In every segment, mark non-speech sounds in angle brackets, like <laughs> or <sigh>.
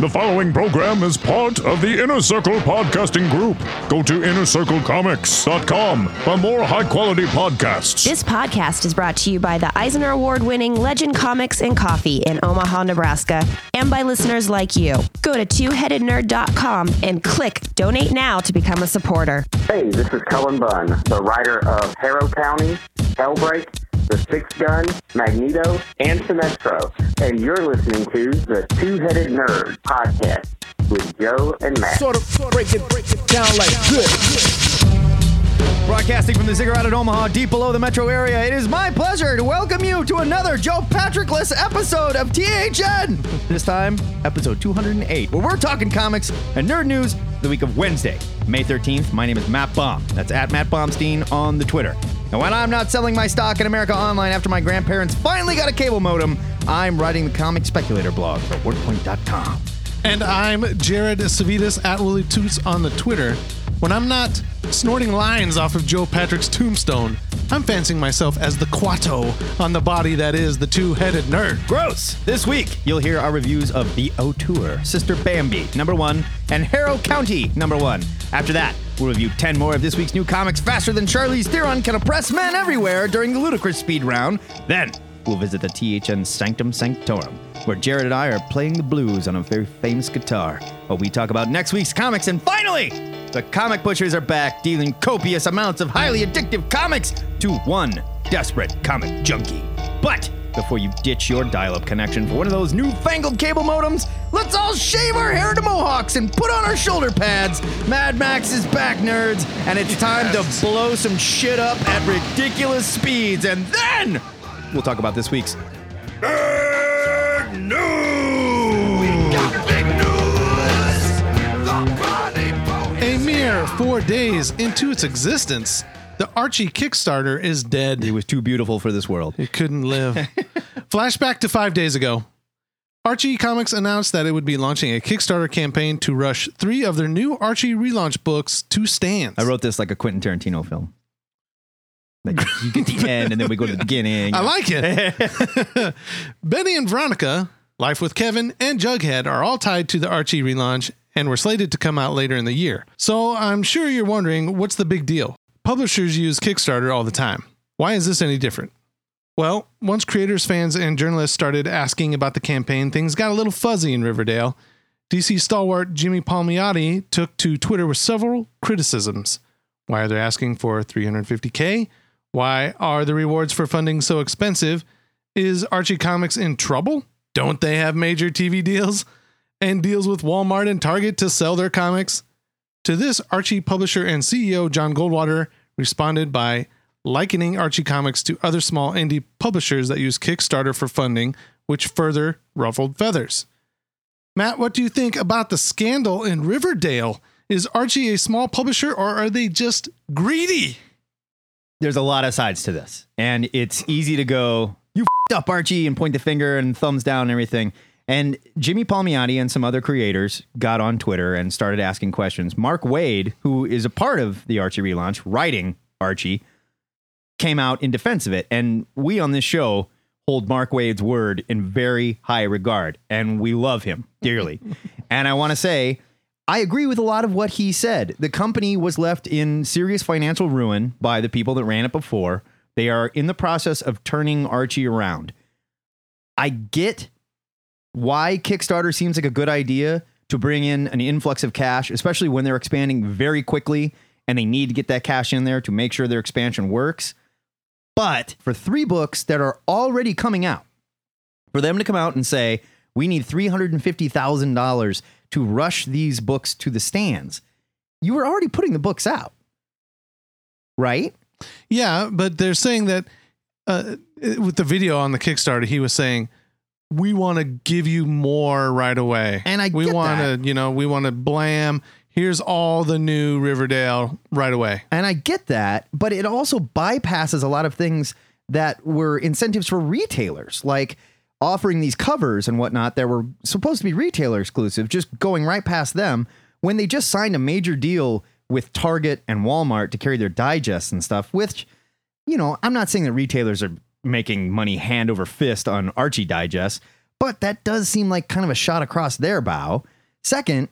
The following program is part of the Inner Circle podcasting group. Go to innercirclecomics.com for more high quality podcasts. This podcast is brought to you by the Eisner Award winning Legend Comics and Coffee in Omaha, Nebraska, and by listeners like you. Go to twoheadednerd.com and click donate now to become a supporter. Hey, this is Cullen Bunn, the writer of Harrow County, Hellbreak, The Sixth Gun, Magneto, and Sinestro, and you're listening to the Two Headed Nerd podcast with Joe and Matt. sort of break it, break it down like this. Broadcasting from the Ziggurat at Omaha, deep below the metro area, it is my pleasure to welcome you to another Joe Patrickless episode of THN. This time, episode 208, where we're talking comics and nerd news the week of Wednesday, May 13th. My name is Matt Baum. That's at Matt Baumstein on the Twitter. And when I'm not selling my stock in America Online after my grandparents finally got a cable modem, I'm writing the comic speculator blog for WordPoint.com. And I'm Jared Savitas at Wooly Toots on the Twitter. When I'm not snorting lines off of Joe Patrick's tombstone, I'm fancying myself as the Quato on the body that is the two-headed nerd. Gross! This week, you'll hear our reviews of The Auteur, Sister Bambi, number one, and Harrow County, number one. After that, we'll review 10 more of this week's new comics faster than Charlize Theron can oppress men everywhere during the ludicrous speed round. Then, we'll visit the THN Sanctum Sanctorum, where Jared and I are playing the blues on a very famous guitar while we talk about next week's comics. And finally, the Comic Pushers are back, dealing copious amounts of highly addictive comics to one desperate comic junkie. But before you ditch your dial up connection for one of those newfangled cable modems, let's all shave our hair to mohawks and put on our shoulder pads. Mad Max is back, nerds, and it's time to blow some shit up at ridiculous speeds. And then we'll talk about this week's mere four days into its existence, the Archie Kickstarter is dead. It was too beautiful for this world. It couldn't live. <laughs> Flashback to five days ago. Archie Comics announced that it would be launching a Kickstarter campaign to rush three of their new Archie relaunch books to stands. I wrote this like a Quentin Tarantino film. Like <laughs> you get the end, and then we go to the beginning. <laughs> I like it. Betty and Veronica, Life with Kevin, and Jughead are all tied to the Archie relaunch and were slated to come out later in the year. So I'm sure you're wondering what's the big deal? Publishers use Kickstarter all the time. Why is this any different? Well, once creators, fans, and journalists started asking about the campaign, things got a little fuzzy in Riverdale. DC stalwart Jimmy Palmiotti took to Twitter with several criticisms. Why are they asking for 350k? Why are the rewards for funding so expensive? Is Archie Comics in trouble? Don't they have major TV deals and deals with Walmart and Target to sell their comics? To this, Archie publisher and CEO John Goldwater responded by likening Archie Comics to other small indie publishers that use Kickstarter for funding, which further ruffled feathers. Matt, what do you think about the scandal in Riverdale? Is Archie a small publisher or are they just greedy? There's a lot of sides to this, and it's easy to go, "You up, Archie," and point the finger and thumbs down and everything. And Jimmy Palmiotti and some other creators got on Twitter and started asking questions. Mark Waid, who is a part of the Archie relaunch, writing Archie, came out in defense of it. And we on this show hold Mark Waid's word in very high regard, and we love him dearly. <laughs> and I want to say, I agree with a lot of what he said. The company was left in serious financial ruin by the people that ran it before. They are in the process of turning Archie around. I get why Kickstarter seems like a good idea to bring in an influx of cash, especially when they're expanding very quickly and they need to get that cash in there to make sure their expansion works. But for three books that are already coming out, for them to come out and say, we need $350,000 to rush these books to the stands, you were already putting the books out. Right? Yeah, but they're saying that uh, with the video on the Kickstarter, he was saying, we want to give you more right away. And I we want to, you know, we want to blam. Here's all the new Riverdale right away. And I get that, but it also bypasses a lot of things that were incentives for retailers, like offering these covers and whatnot that were supposed to be retailer exclusive, just going right past them when they just signed a major deal with Target and Walmart to carry their digests and stuff, which, you know, I'm not saying that retailers are making money hand over fist on Archie Digest, but that does seem like kind of a shot across their bow. Second,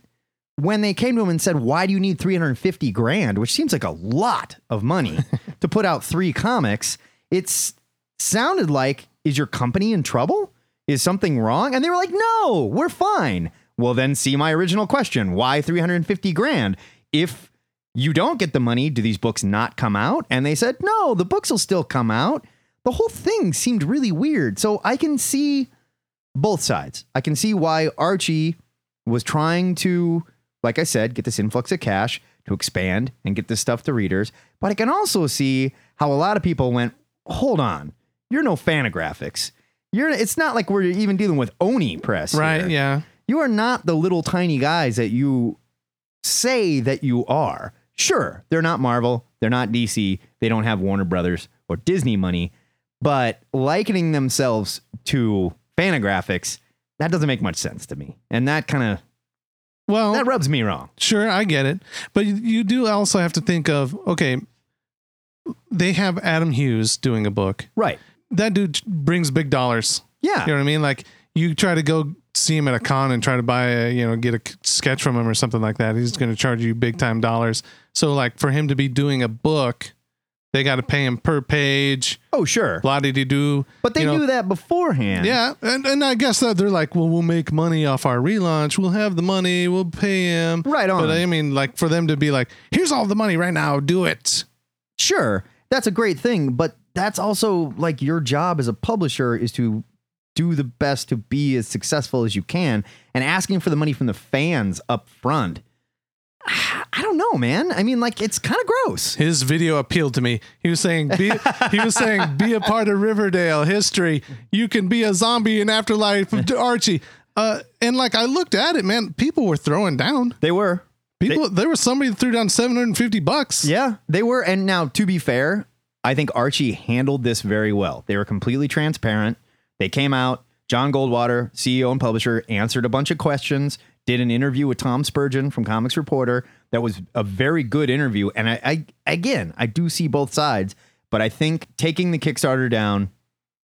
when they came to him and said, "Why do you need 350 grand?" which seems like a lot of money <laughs> to put out 3 comics, it's sounded like is your company in trouble? Is something wrong? And they were like, "No, we're fine." Well, then see my original question, why 350 grand? If you don't get the money, do these books not come out? And they said, "No, the books will still come out." The whole thing seemed really weird. So I can see both sides. I can see why Archie was trying to, like I said, get this influx of cash to expand and get this stuff to readers. But I can also see how a lot of people went, hold on, you're no Fantagraphics. You're it's not like we're even dealing with Oni press. Right. here. Yeah. You are not the little tiny guys that you say that you are. Sure, they're not Marvel, they're not DC, they don't have Warner Brothers or Disney money, but likening themselves to Fantagraphics, that doesn't make much sense to me. And that kind of Well, that rubs me wrong. Sure, I get it. But you, you do also have to think of okay, they have Adam Hughes doing a book. Right. That dude brings big dollars. Yeah. You know what I mean? Like you try to go see him at a con and try to buy a, you know, get a sketch from him or something like that. He's going to charge you big time dollars. So like for him to be doing a book, they got to pay him per page, Oh, sure. blah de do. But they you know, knew that beforehand. Yeah, and, and I guess that they're like, well, we'll make money off our relaunch. We'll have the money. We'll pay him. Right on. But I mean, like for them to be like, here's all the money right now. Do it. Sure. That's a great thing, but that's also like your job as a publisher is to do the best to be as successful as you can and asking for the money from the fans up front. I don't know, man. I mean, like it's kind of gross. His video appealed to me. He was saying, be, <laughs> he was saying, be a part of Riverdale history. You can be a zombie in Afterlife of <laughs> Archie. Uh, and like I looked at it, man, people were throwing down. They were. People, there was somebody that threw down 750 bucks. Yeah, they were. And now, to be fair, I think Archie handled this very well. They were completely transparent. They came out. John Goldwater, CEO and publisher, answered a bunch of questions. Did an interview with Tom Spurgeon from Comics Reporter. That was a very good interview. And I, I again, I do see both sides, but I think taking the Kickstarter down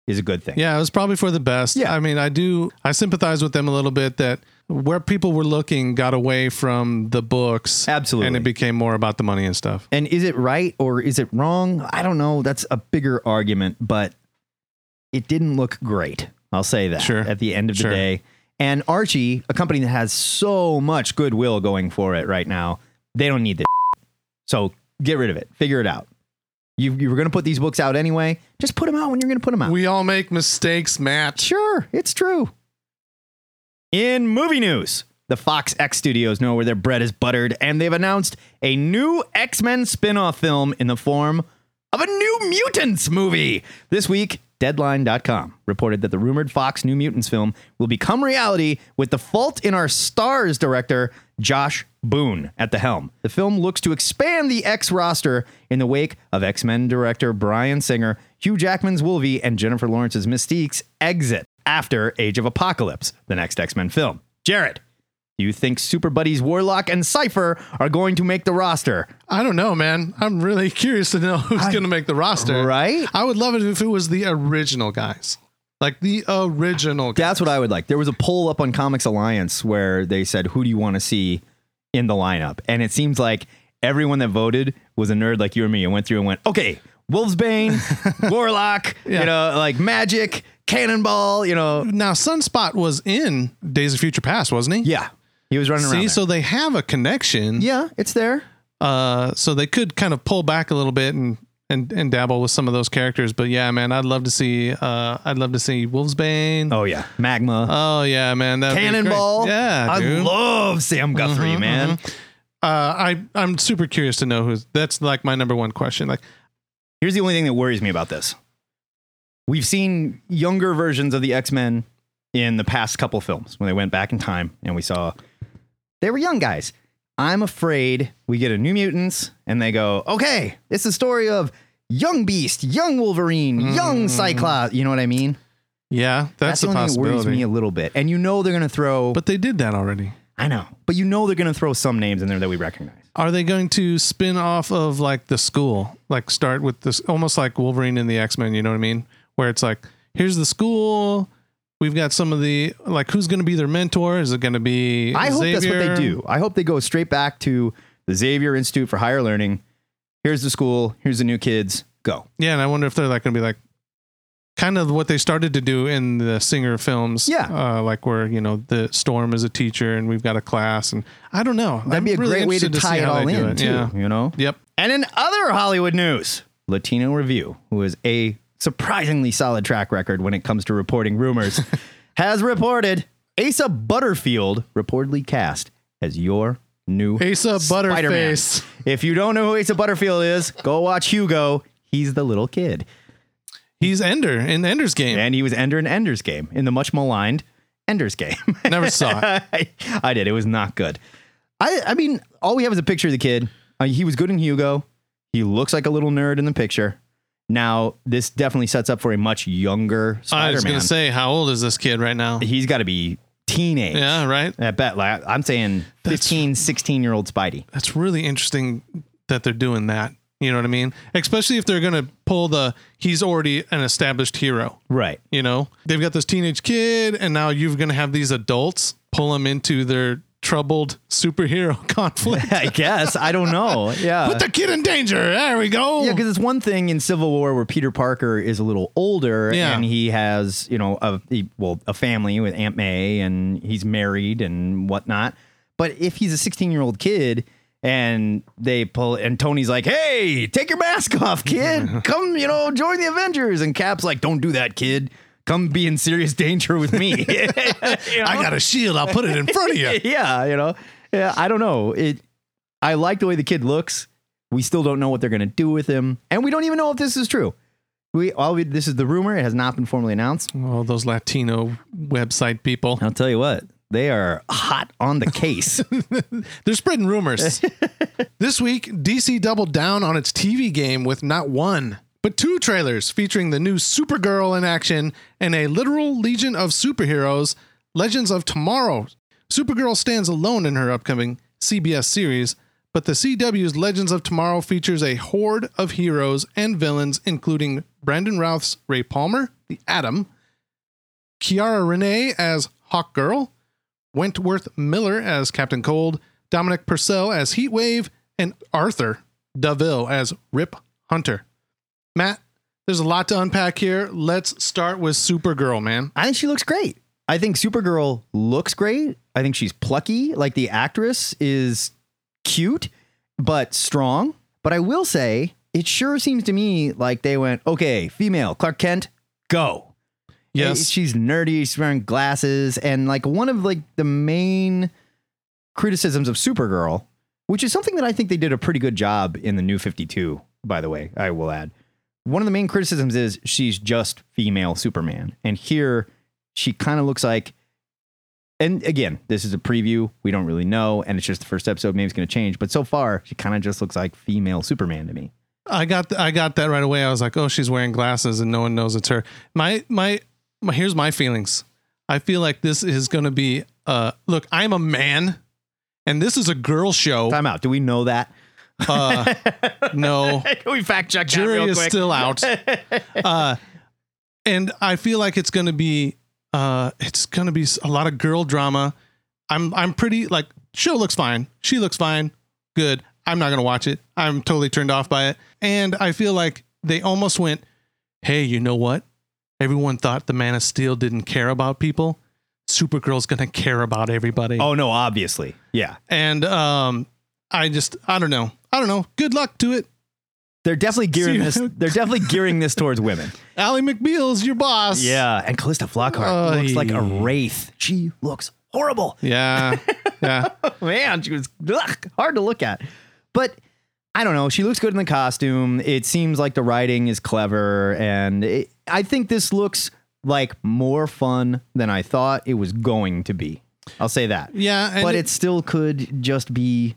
is a good thing. Yeah, it was probably for the best. Yeah. I mean, I do I sympathize with them a little bit that where people were looking got away from the books. Absolutely. And it became more about the money and stuff. And is it right or is it wrong? I don't know. That's a bigger argument, but it didn't look great. I'll say that Sure. at the end of the day. And Archie, a company that has so much goodwill going for it right now, they don't need this. <laughs> So get rid of it. Figure it out. You, you were going to put these books out anyway. Just put them out when you're going to put them out. We all make mistakes, Matt. Sure, it's true. In movie news, the Fox X studios know where their bread is buttered, and they've announced a new X Men spin off film in the form of a New Mutants movie. This week, Deadline.com reported that the rumored Fox New Mutants film will become reality with The Fault in Our Stars director Josh Boone at the helm. The film looks to expand the X roster in the wake of X Men director Bryan Singer, Hugh Jackman's Wolvie, and Jennifer Lawrence's Mystique's exit after Age of Apocalypse, the next X Men film. Jared, you think Super Buddies Warlock and Cypher are going to make the roster? I don't know, man. I'm really <laughs> curious to know who's going to make the roster. Right? I would love it if it was the original guys. Like the original guys. That's what I would like. There was a poll up on Comics Alliance where they said, Who do you want to see in the lineup? And it seems like everyone that voted was a nerd like you or me and went through and went, Okay, Wolfsbane, <laughs> Warlock, Yeah. you know, like Magik, Cannonball, you know. Now, Sunspot was in Days of Future Past, wasn't he? Yeah. He was running around. See, there. so they have a connection. yeah, it's there. Uh, so they could kind of pull back a little bit and and and dabble with some of those characters. But yeah, man, I'd love to see. Uh, I'd love to see Wolfsbane. Oh, yeah. Magma. Oh yeah, man, that'd be great. Cannonball. Yeah, I dude. love Sam Guthrie, Mhm, man. Uh, I I'm super curious to know who's. That's like my number one question. Like, Here's the only thing that worries me about this. We've seen younger versions of the X Men in the past couple films when they went back in time and we saw they were young guys. I'm afraid we get a New Mutants and they go, okay, it's the story of young Beast, young Wolverine, young mm. Cyclops. You know what I mean? yeah, that's, the a only thing that worries me a little bit. And you know they're going to throw, but they did that already. I know, but you know they're going to throw some names in there that we recognize. Are they going to spin off of like the school? Like start with this almost like Wolverine and the X Men, you know what I mean? Where it's like, here's the school, We've got some of the like who's going to be their mentor? Is it going to be? I hope that's what they do. I hope they go straight back to the Xavier Institute for Higher Learning. Here's the school. Here's the new kids. Go. Yeah, and I wonder if they're like going to be like kind of what they started to do in the Singer films. Yeah. uh, like where you know the Storm is a teacher and we've got a class, and I don't know. That'd I'm be a really great way to tie see it all in, too. Yeah. You know. Yep. And in other Hollywood news, Latino Review, who is a surprisingly solid track record when it comes to reporting rumors, <laughs> has reported Asa Butterfield reportedly cast as your new Asa Spider-Man. Butterface. If you don't know who Asa Butterfield is, go watch Hugo. He's the little kid. He's Ender in Ender's Game. And he was Ender in Ender's Game, in the much maligned Ender's Game. <laughs> Never saw it. <laughs> I, I did. It was not good. I, I mean, all we have is a picture of the kid. Uh, he was good in Hugo. He looks like a little nerd in the picture. Now, this definitely sets up for a much younger Spider-Man. I was going to say, how old is this kid right now? He's got to be teenage. Yeah, right. I bet. Like, I'm saying 15, 16 year old Spidey. That's really interesting that they're doing that. You know what I mean? Especially if they're going to pull the he's already an established hero. Right. You know, they've got this teenage kid, and now you're going to have these adults pull them into their troubled superhero <laughs> conflict. I guess. I don't know. Yeah. Put the kid in danger. There we go. Yeah, because it's one thing in Civil War where Peter Parker is a little older Yeah. and he has, you know, a he- well a family with Aunt May and he's married and whatnot. But if he's a 16 year old kid and they pull and Tony's like, "Hey, take your mask off, kid. <laughs> Come, you know, join the Avengers." And Cap's like, "Don't do that, kid. Come be in serious danger with me." <laughs> <laughs> You know? I got a shield. I'll put it in front of you. <laughs> yeah, you know. Yeah, I don't know. It I like the way the kid looks. We still don't know what they're going to do with him, and we don't even know if this is true. We all we, this is the rumor. It has not been formally announced. Oh, those Latino website people. I'll tell you what. They are hot on the case. They're spreading rumors. this week, DC doubled down on its TV game with not one, but two trailers featuring the new Supergirl in action and a literal legion of superheroes, Legends of Tomorrow. Supergirl stands alone in her upcoming CBS series, but the CW's Legends of Tomorrow features a horde of heroes and villains, including Brandon Routh's Ray Palmer, the Atom, Ciara Renée as Hawk Girl, Wentworth Miller as Captain Cold, Dominic Purcell as Heatwave, and Arthur Darvill as Rip Hunter. Matt, there's a lot to unpack here. Let's start with Supergirl, man. I think she looks great. I think Supergirl looks great. I think she's plucky. Like the actress is cute, but strong. But I will say, it sure seems to me like they went, okay, female, Clark Kent, go. Yes. She's nerdy, she's wearing glasses, and like one of like the main criticisms of Supergirl, which is something that I think they did a pretty good job in the new 52, by the way, I will add. One of the main criticisms is she's just female Superman. And here she kind of looks like and again, this is a preview. We don't really know, and it's just the first episode. Maybe it's going to change, but so far, she kind of just looks like female Superman to me. I got th- I got that right away. I was like, "Oh, she's wearing glasses and no one knows it's her." My my, my here's my feelings. I feel like this is going to be uh look, I'm a man and this is a girl show. Time out. Do we know that? Uh no. <laughs> Can we fact check jury is still out. <laughs> Uh, and I feel like it's going to be uh, it's going to be a lot of girl drama. I'm I'm pretty like show looks fine. She looks fine. Good. I'm not going to watch it. I'm totally turned off by it. And I feel like they almost went, "Hey, you know what? Everyone thought the Man of Steel didn't care about people. Supergirl's going to care about everybody." Oh no, obviously, yeah. And um I just I don't know. I don't know. Good luck to it. They're definitely gearing this. They're definitely gearing this towards women. <laughs> Ally McBeal's your boss. Yeah, and Calista Flockhart looks like a wraith. She looks horrible. Yeah. <laughs> Yeah. Man, she was ugh, hard to look at. But I don't know. She looks good in the costume. It seems like the writing is clever, and it, I think this looks like more fun than I thought it was going to be. I'll say that. Yeah, but it- it still could just be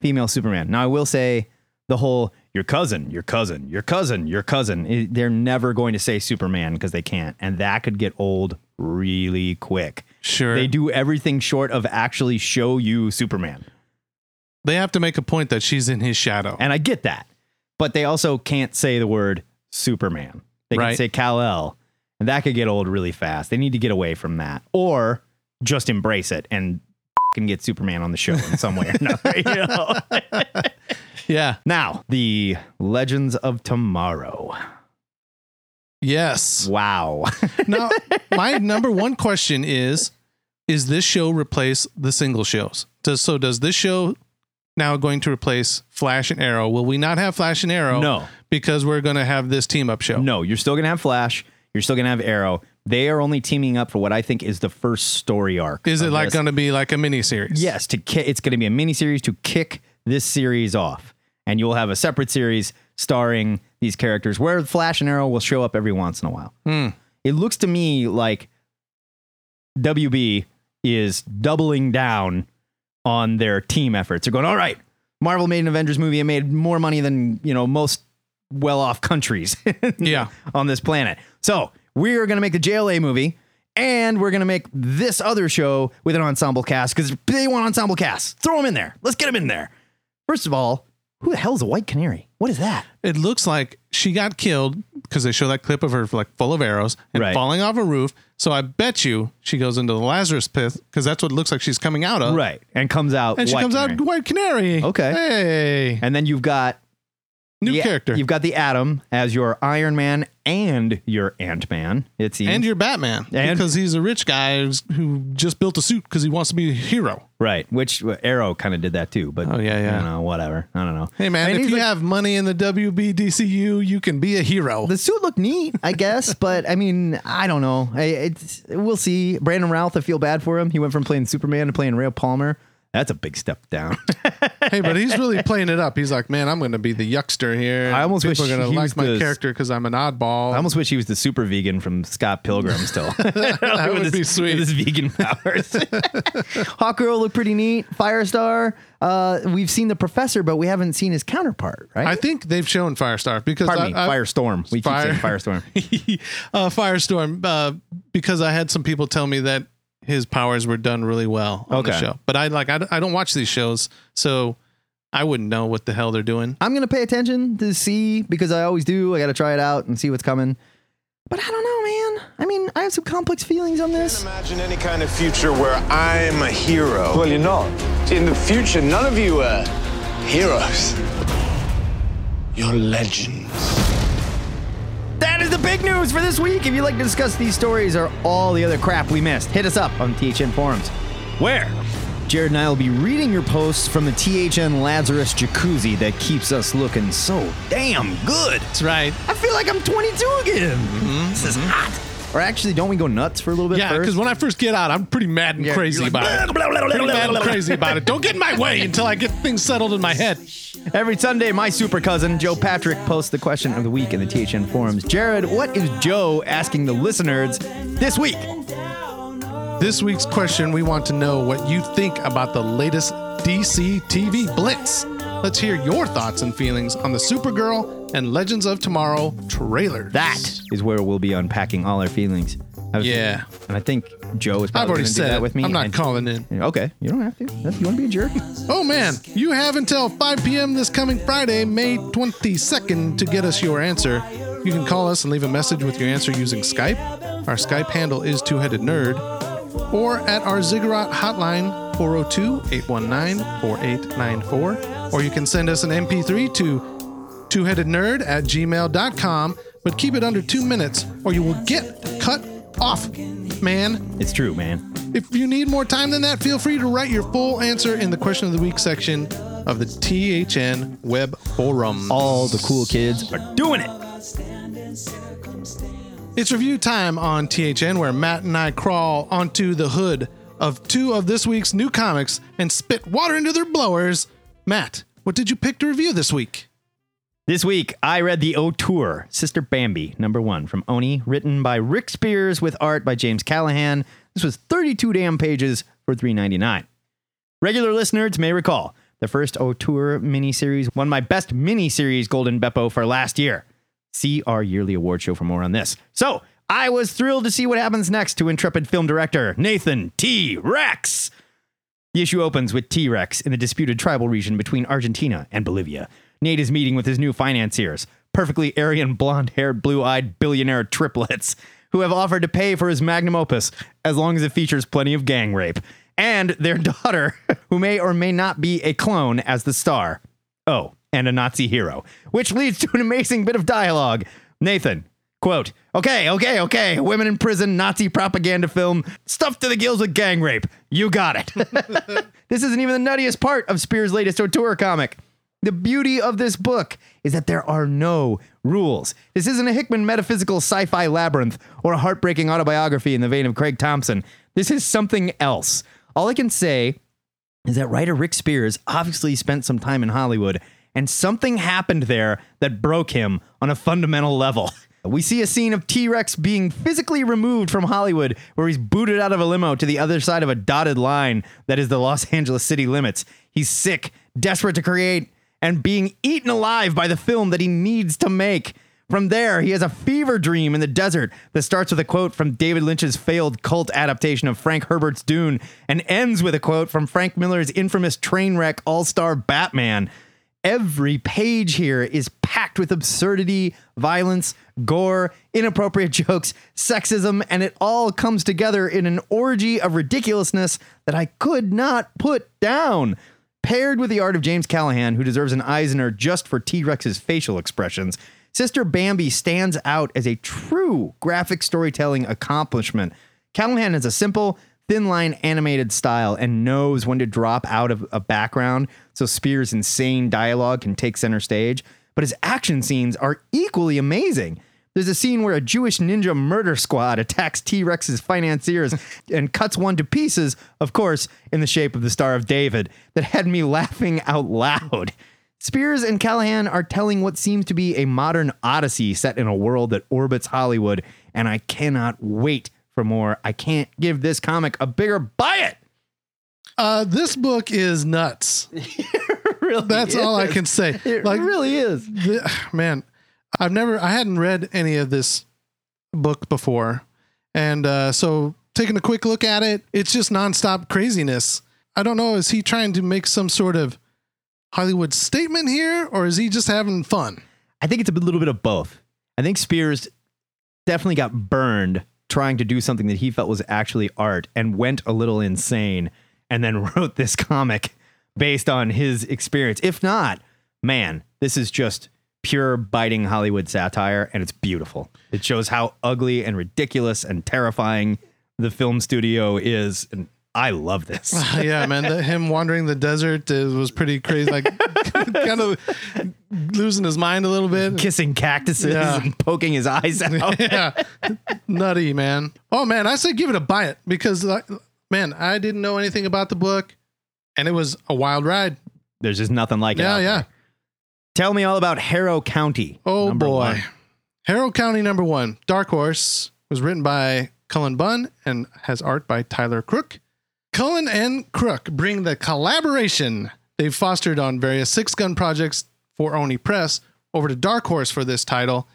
female Superman. Now I will say the whole your cousin, your cousin, your cousin, your cousin. it- they're never going to say Superman because they can't, and that could get old really quick. Sure. They do everything short of actually show you Superman, They have to make a point that she's in his shadow. and I get that, but they also can't say the word Superman. They can Right. say Kal El, And that could get old really fast. They need to get away from that or just embrace it and can get Superman on the show in some way or another. You know? <laughs> Yeah. now, the Legends of Tomorrow. Yes. Wow. <laughs> Now, my number one question is Is this show replace the single shows? Does So, does this show now going to replace Flash and Arrow? Will we not have Flash and Arrow? No. Because we're going to have this team up show. No, you're still gonna have Flash. You're still gonna have Arrow. They are only teaming up for what I think is the first story arc. Is it like going to be like a mini series? Yes, to ki- it's going to be a mini series to kick this series off, and you'll have a separate series starring these characters where Flash and Arrow will show up every once in a while. Hmm. It looks to me like WB is doubling down on their team efforts. They're going, all right, Marvel made an Avengers movie and made more money than you know most well-off countries <laughs> Yeah. on this planet. So we're going to make the JLA movie and we're going to make this other show with an ensemble cast because they want ensemble cast. Throw them in there. Let's get them in there. First of all, who the hell is a white canary? What is that? It looks like she got killed because they show that clip of her like full of arrows and Right. falling off a roof. So I bet you she goes into the Lazarus pit because that's what it looks like she's coming out of. Right. And comes out. And she comes canary. out white canary. Okay. Hey. And then you've got New the- character. You've got the Atom as your Iron Man and your Ant Man. It seems. and your Batman And- because he's a rich guy who just built a suit because he wants to be a hero. right. Which uh, Arrow kind of did that too. But Oh, yeah, yeah. I don't know. Whatever. I don't know. Hey man, And if you like- have money in the WBDCU, you can be a hero. The suit looked neat, I guess, <laughs> but I mean, I don't know. I, it's we'll see. Brandon Routh, I feel bad for him. He went from playing Superman to playing Ray Palmer. That's a big step down. <laughs> hey, but he's really playing it up. He's like, man, I'm going to be the yuckster here. I almost People wish are going he to was like my the- character because I'm an oddball. I almost wish he was the super vegan from Scott Pilgrim still. <laughs> <laughs> that would With be sweet. With his vegan powers. Hawkgirl looked pretty neat. Firestar. Uh, we've seen the professor, but we haven't seen his counterpart, right? I think they've shown Firestar because Pardon me, I, I, Firestorm. We Fire- keep saying Firestorm. uh, Firestorm uh, because I had some people tell me that his powers were done really well on the Okay. show. But I like I, I don't watch these shows, so I wouldn't know what the hell they're doing. I'm gonna pay attention to see because I always do. I got to try it out and see what's coming. But I don't know, man. I mean, I have some complex feelings on this. Can't Imagine any kind of future where I'm a hero. Well, you're not. In the future, none of you are heroes. You're legends. Is the big news for this week. If you'd like to discuss these stories or all the other crap we missed, hit us up on THN forums. Where? Jared and I will be reading your posts from the THN Lazarus jacuzzi that keeps us looking so damn good. That's right. I feel like I'm 22 again. Mm-hmm, this is mm-hmm. hot. Or actually, don't we go nuts for a little bit Yeah, first? because when I first get out, I'm pretty mad and Yeah, crazy you're like, about it. Pretty mad and crazy about it. Don't get in my way <laughs> until I get things settled in my head. Every Sunday, my super cousin, Joe Patrick, posts the question of the week in the THN forums. Jared, what is Joe asking the listeners this week? This week's question, we want to know what you think about the latest DC TV Blitz. Let's hear your thoughts and feelings on the Supergirl and Legends of Tomorrow trailers. That is where we'll be unpacking all our feelings. I was- Yeah. And I think Joe is I've already to do said that it. with me. I'm not and- calling in. Okay, you don't have to. That's- You want to be a jerk? <laughs> Oh man, you have until 5 p.m. this coming Friday, May 22nd, to get us your answer. You can call us and leave a message with your answer using Skype. Our Skype handle is Two Headed Nerd, or at our Ziggurat hotline 402 819 4894. Or you can send us an MP3 to twoheadednerd at gmail.com, but keep it under two minutes or you will get cut off, man. It's true, man. If you need more time than that, feel free to write your full answer in the question of the week section of the THN web forum. All the cool kids are doing it. It's review time on THN where Matt and I crawl onto the hood of two of this week's new comics and spit water into their blowers. Matt, what did you pick to review this week? This week, I read the Auteur, Sister Bambi, number one from Oni, written by Rick Spears with art by James Callahan. This was 32 damn pages for $3.99. Regular listeners may recall the first Auteur miniseries won my best miniseries Golden Beppo for last year. See our yearly award show for more on this. So, I was thrilled to see what happens next to intrepid film director Nathan T. Rex. The issue opens with T Rex in the disputed tribal region between Argentina and Bolivia. Nate is meeting with his new financiers, perfectly Aryan blonde haired, blue eyed billionaire triplets, who have offered to pay for his magnum opus as long as it features plenty of gang rape, and their <laughs> daughter, who may or may not be a clone, as the star. Oh, and a Nazi hero, which leads to an amazing bit of dialogue. Nathan, quote, okay, okay, okay, women in prison, Nazi propaganda film, stuffed to the gills with gang rape. You got it. <laughs> this isn't even the nuttiest part of Spears' latest auteur comic. The beauty of this book is that there are no rules. This isn't a Hickman metaphysical sci fi labyrinth or a heartbreaking autobiography in the vein of Craig Thompson. This is something else. All I can say is that writer Rick Spears obviously spent some time in Hollywood, and something happened there that broke him on a fundamental level. <laughs> We see a scene of T Rex being physically removed from Hollywood, where he's booted out of a limo to the other side of a dotted line that is the Los Angeles city limits. He's sick, desperate to create, and being eaten alive by the film that he needs to make. From there, he has a fever dream in the desert that starts with a quote from David Lynch's failed cult adaptation of Frank Herbert's Dune and ends with a quote from Frank Miller's infamous train wreck all star Batman. Every page here is packed with absurdity, violence, gore, inappropriate <laughs> jokes, sexism, and it all comes together in an orgy of ridiculousness that I could not put down. Paired with the art of James Callahan, who deserves an Eisner just for T Rex's facial expressions, Sister Bambi stands out as a true graphic storytelling accomplishment. Callahan is a simple, thin line animated style and knows when to drop out of a background so Spears' insane dialogue can take center stage, but his action scenes are equally amazing. There's a scene where a Jewish ninja murder squad attacks T Rex's financiers <laughs> and cuts one to pieces, of course, in the shape of the Star of David, that had me laughing out loud. Spears and Callahan are telling what seems to be a modern odyssey set in a world that orbits Hollywood, and I cannot wait for more. I can't give this comic a bigger buy it. Uh, this book is nuts. <laughs> really That's all I can say. It like, really is. the, man, I've never, I hadn't read any of this book before, and uh, so taking a quick look at it, it's just nonstop craziness. I don't know. Is he trying to make some sort of Hollywood statement here, or is he just having fun? I think it's a little bit of both. I think Spears definitely got burned trying to do something that he felt was actually art and went a little insane and then <laughs> wrote this comic based on his experience. If not, man, this is just pure biting Hollywood satire and it's beautiful. It shows how ugly and ridiculous and terrifying the film studio is and I love this. <laughs> yeah, man. The, him wandering the desert uh, was pretty crazy. Like, <laughs> kind of losing his mind a little bit. Kissing cactuses Yeah. and poking his eyes <laughs> out. yeah, nutty man. Oh man, I say give it a buy it because uh, man, I didn't know anything about the book, and it was a wild ride. There's just nothing like it. Yeah, yeah. Tell me all about Harrow County. Oh boy, one. Harrow County number one. Dark Horse was written by Cullen Bunn and has art by Tyler Crook. Cullen and Crook bring the collaboration they've fostered on various Sixth Gun projects for Oni Press over to Dark Horse for this title.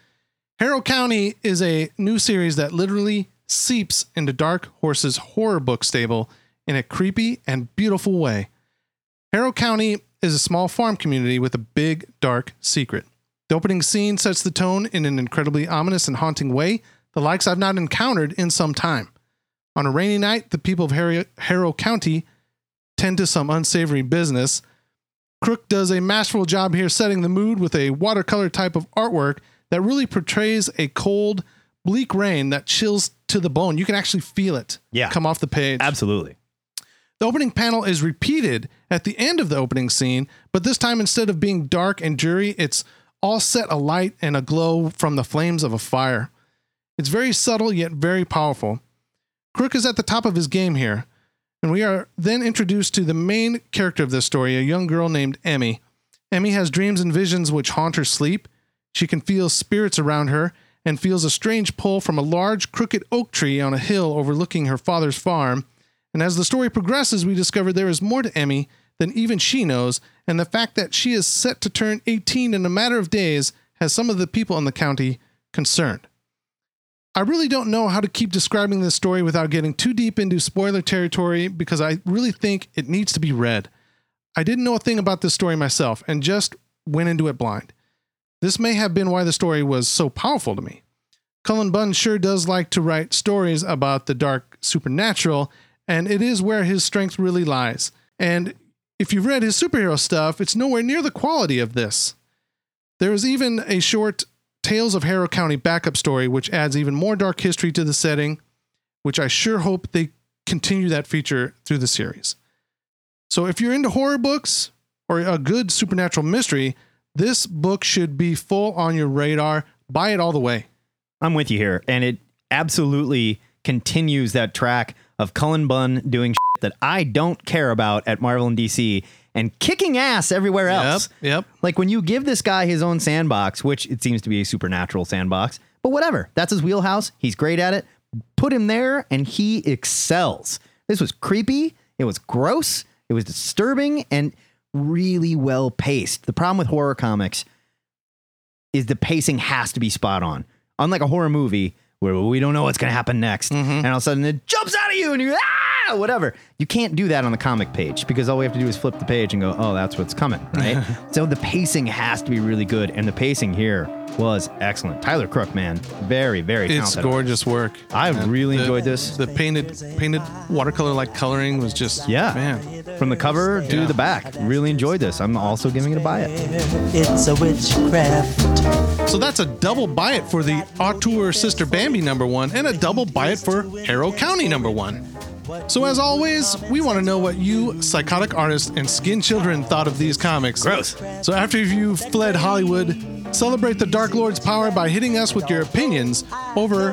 Harrow County is a new series that literally seeps into Dark Horse's horror book stable in a creepy and beautiful way. Harrow County is a small farm community with a big, dark secret. The opening scene sets the tone in an incredibly ominous and haunting way, the likes I've not encountered in some time. On a rainy night, the people of Harrow County tend to some unsavory business. Crook does a masterful job here setting the mood with a watercolor type of artwork that really portrays a cold, bleak rain that chills to the bone. You can actually feel it Yeah. come off the page. Absolutely. The opening panel is repeated at the end of the opening scene, but this time instead of being dark and dreary, it's all set alight and aglow from the flames of a fire. It's very subtle yet very powerful. Crook is at the top of his game here, and we are then introduced to the main character of this story, a young girl named Emmy. Emmy has dreams and visions which haunt her sleep. She can feel spirits around her and feels a strange pull from a large crooked oak tree on a hill overlooking her father's farm. And as the story progresses, we discover there is more to Emmy than even she knows, and the fact that she is set to turn 18 in a matter of days has some of the people in the county concerned. I really don't know how to keep describing this story without getting too deep into spoiler territory because I really think it needs to be read. I didn't know a thing about this story myself and just went into it blind. This may have been why the story was so powerful to me. Cullen Bunn sure does like to write stories about the dark supernatural, and it is where his strength really lies. And if you've read his superhero stuff, it's nowhere near the quality of this. There is even a short Tales of Harrow County backup story, which adds even more dark history to the setting, which I sure hope they continue that feature through the series. So if you're into horror books or a good supernatural mystery, this book should be full on your radar. Buy it all the way. I'm with you here, and it absolutely continues that track of Cullen Bunn doing that I don't care about at Marvel and DC and kicking ass everywhere else. Yep. Yep. Like when you give this guy his own sandbox, which it seems to be a supernatural sandbox, but whatever, that's his wheelhouse. He's great at it. Put him there, and he excels. This was creepy. It was gross. It was disturbing and really well paced. The problem with horror comics is the pacing has to be spot on. Unlike a horror movie where we don't know what's going to happen next, and all of a sudden it jumps out at you and you're ah whatever. You can't do that on the comic page because all we have to do is flip the page and go, oh, that's what's coming, right? <laughs> so the pacing has to be really good, and the pacing here was excellent. Tyler Crook, man, very very It's talented. gorgeous work. I And really the- enjoyed this. The painted painted watercolor like coloring was just Yeah, man. from the cover to Yeah. the back, really enjoyed this. I'm also giving it a buy it. It's a witchcraft. So that's a double buy it for the Auteur Sister Bambi number one and a double buy it for Harrow County number one. So as always, we want to know what you psychotic artists and skin children thought of these comics. Gross. So after you've fled Hollywood, celebrate the Dark Lord's power by hitting us with your opinions over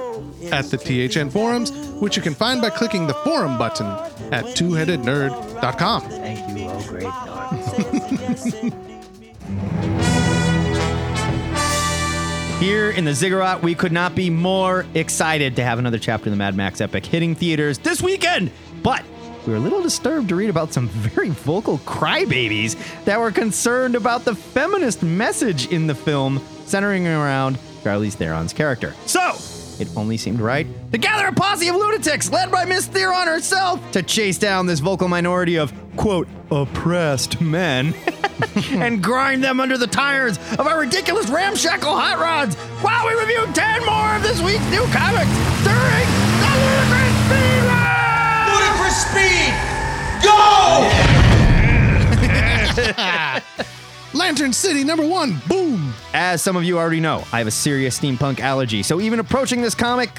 at the THN forums, which you can find by clicking the forum button at twoheadednerd.com. Thank you, oh great <laughs> Here in the Ziggurat, we could not be more excited to have another chapter of the Mad Max epic hitting theaters this weekend. But we were a little disturbed to read about some <laughs> very vocal crybabies that were concerned about the feminist message in the film centering around Charlize Theron's character. So, it only seemed right to gather a posse of lunatics led by Miss Theron herself to chase down this vocal minority of, quote, oppressed men <laughs> and grind them under the tires of our ridiculous ramshackle hot rods while we review 10 more of this week's new comics during the Ludicrous Speed Ride! Ludicrous speed! Go! <laughs> Lantern City number one, boom! As some of you already know, I have a serious steampunk allergy, so even approaching this comic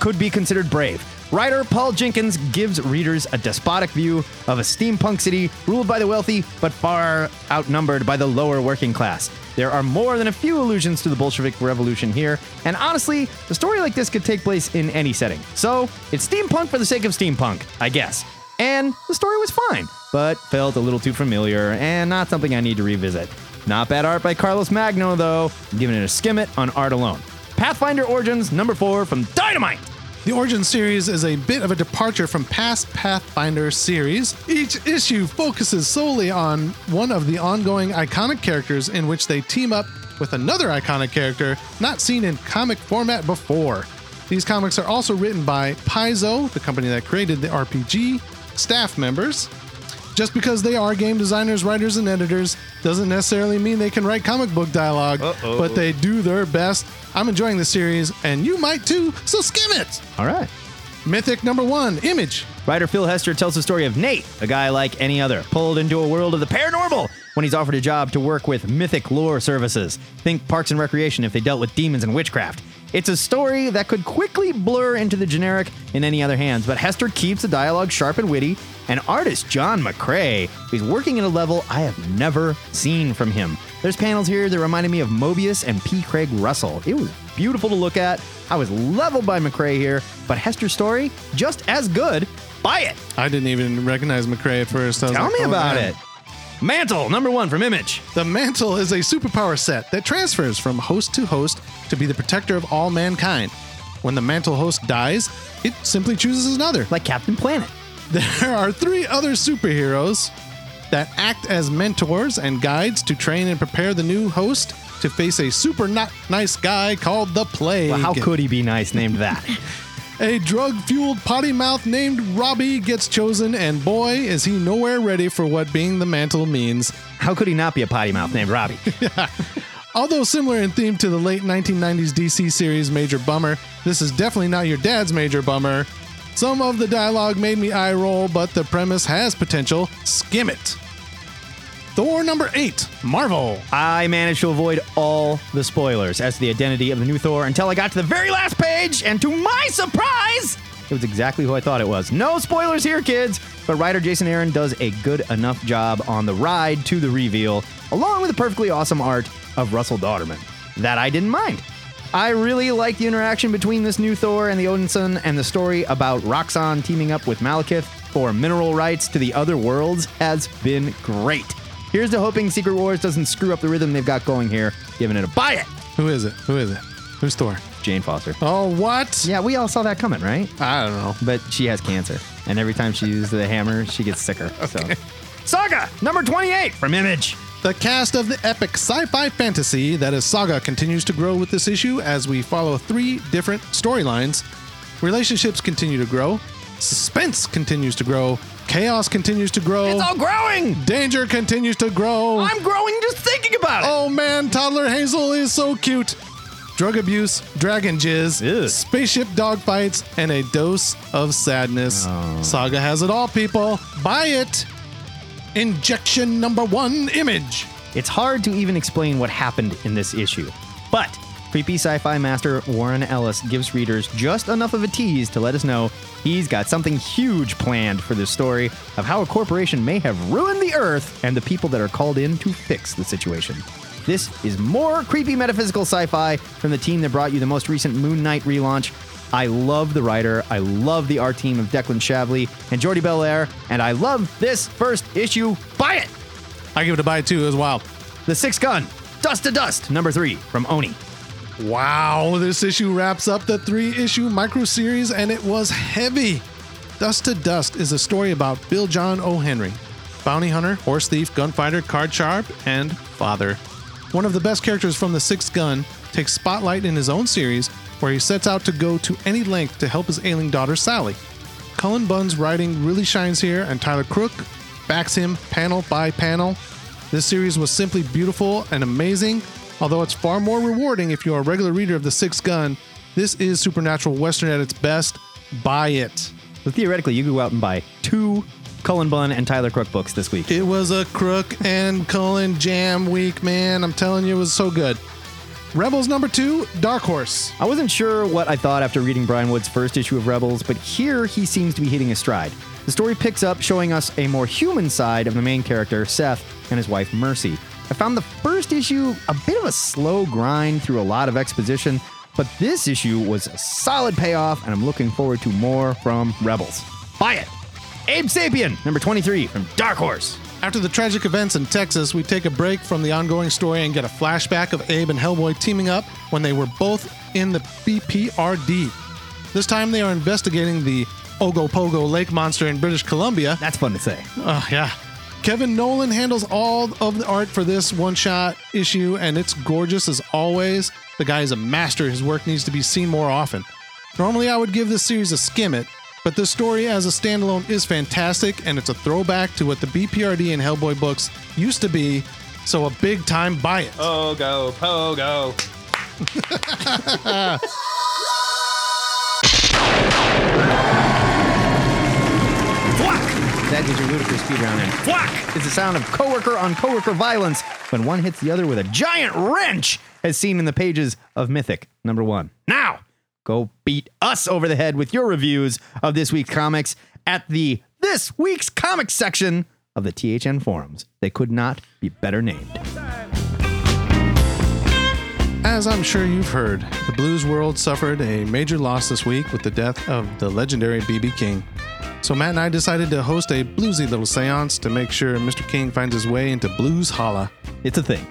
could be considered brave. Writer Paul Jenkins gives readers a despotic view of a steampunk city ruled by the wealthy, but far outnumbered by the lower working class. There are more than a few allusions to the Bolshevik Revolution here, and honestly, a story like this could take place in any setting. So, it's steampunk for the sake of steampunk, I guess. And the story was fine, but felt a little too familiar and not something I need to revisit. Not bad art by Carlos Magno, though. I'm giving it a skim it on art alone. Pathfinder Origins number four from Dynamite. The Origin series is a bit of a departure from past Pathfinder series. Each issue focuses solely on one of the ongoing iconic characters in which they team up with another iconic character not seen in comic format before. These comics are also written by Paizo, the company that created the RPG, staff members. Just because they are game designers, writers, and editors doesn't necessarily mean they can write comic book dialog but they do their best. I'm enjoying the series, and you might too, so skim it! All right. Mythic number one, Image. Writer Phil Hester tells the story of Nate, a guy like any other, pulled into a world of the paranormal when he's offered a job to work with mythic lore services. Think Parks and Recreation if they dealt with demons and witchcraft. It's a story that could quickly blur into the generic in any other hands, but Hester keeps the dialogue sharp and witty, and artist John McCrea is working at a level I have never seen from him. There's panels here that reminded me of Moebius and P. Craig Russell. It was beautiful to look at. I was leveled by McCrea here, but Hester's story, just as good. Buy it. I didn't even recognize McCrea at first. Tell like, me oh, about man. it. Mantle, number one from Image. The Mantle is a superpower set that transfers from host to host to be the protector of all mankind. When the Mantle host dies, it simply chooses another. Like Captain Planet. There are three other superheroes that act as mentors and guides to train and prepare the new host to face a super not nice guy called the Plague. Well, how could he be nice named that? <laughs> <laughs> A drug fueled potty mouth named Robbie gets chosen, and boy, is he nowhere ready for what being the mantle means. how could he not be a potty mouth named Robbie? <laughs> Although similar in theme to the late 1990s DC series Major Bummer, this is definitely not your dad's Major Bummer. Some of the dialogue made me eye roll, but the premise has potential. Skim it. Thor number 8, Marvel. I managed to avoid all the spoilers as to the identity of the new Thor until I got to the very last page, and to my surprise, it was exactly who I thought it was. No spoilers here, kids, but writer Jason Aaron does a good enough job on the ride to the reveal, along with the perfectly awesome art of Russell Dauterman. That I didn't mind. I really like the interaction between this new Thor and the Odinson, and the story about Roxxon teaming up with Malekith for mineral rights to the other worlds has been great. Here's to hoping Secret Wars doesn't screw up the rhythm they've got going here, giving it a buy it. Who is it? Who is it? Who's Thor? Jane Foster. Oh, what? Yeah, we all saw that coming, right? I don't know. But she has cancer, and every time she uses the hammer, she gets sicker. So, Saga number 28 from Image. The cast of the epic sci fi fantasy that is Saga continues to grow with this issue as we follow three different storylines. Relationships continue to grow, suspense continues to grow, chaos continues to grow, It's all growing. danger continues to grow. I'm growing just thinking about it. Oh man, toddler Hazel is so cute. Drug abuse, dragon jizz, Ew. spaceship dogfights, and a dose of sadness. Oh. Saga has it all, people. Buy it. Injection number one image. It's hard to even explain what happened in this issue. But creepy sci fi master Warren Ellis gives readers just enough of a tease to let us know he's got something huge planned for this story of how a corporation may have ruined the Earth and the people that are called in to fix the situation. This is more creepy metaphysical sci fi from the team that brought you the most recent Moon Knight relaunch. I love the writer, I love the art team of Declan Shalvey and Jordie Bellaire, and I love this first issue. Buy it! I give it a buy too as well. The Sixth Gun, Dust to Dust, number three from Oni. Wow, this issue wraps up the three issue micro series and it was heavy. Dust to Dust is a story about Bill John O. Henry, bounty hunter, horse thief, gunfighter, card sharp, and father. One of the best characters from the Sixth Gun takes spotlight in his own series where he sets out to go to any length to help his ailing daughter Sally. Cullen Bunn's writing really shines here, and Tyler Crook backs him panel by panel. This series was simply beautiful and amazing. Although it's far more rewarding if you're a regular reader of The Sixth Gun, this is supernatural western at its best. Buy it. So theoretically, you go out and buy two Cullen Bunn and Tyler Crook books this week. It was a Crook and Cullen jam week, man. I'm telling you, it was so good. Rebels number two, Dark Horse. I wasn't sure what I thought after reading Brian Wood's first issue of Rebels, but here he seems to be hitting a stride. The story picks up, showing us a more human side of the main character, Seth, and his wife, Mercy. I found the first issue a bit of a slow grind through a lot of exposition, but this issue was a solid payoff, and I'm looking forward to more from Rebels. Buy it! Abe Sapien, number 23 from Dark Horse. After the tragic events in Texas, we take a break from the ongoing story and get a flashback of Abe and Hellboy teaming up when they were both in the BPRD. This time they are investigating the Ogopogo lake monster in British Columbia. That's fun to say. Oh, yeah. Kevin Nowlan handles all of the art for this one shot issue, and it's gorgeous as always. The guy is a master. His work needs to be seen more often. Normally, I would give this series a skim it, but this story as a standalone is fantastic, and it's a throwback to what the BPRD and Hellboy books used to be, so a big time buy it. Pogo, pogo. Thwack! That is your ludicrous speed round, and thwack is the sound of coworker on coworker violence when one hits the other with a giant wrench, as seen in the pages of Mythic number one. Now, go beat us over the head with your reviews of this week's comics at the This Week's Comics section of the THN forums. They could not be better named. As I'm sure you've heard, the blues world suffered a major loss this week with the death of the legendary B.B. King. So Matt and I decided to host a bluesy little seance to make sure Mr. King finds his way into Blues Holla. It's a thing.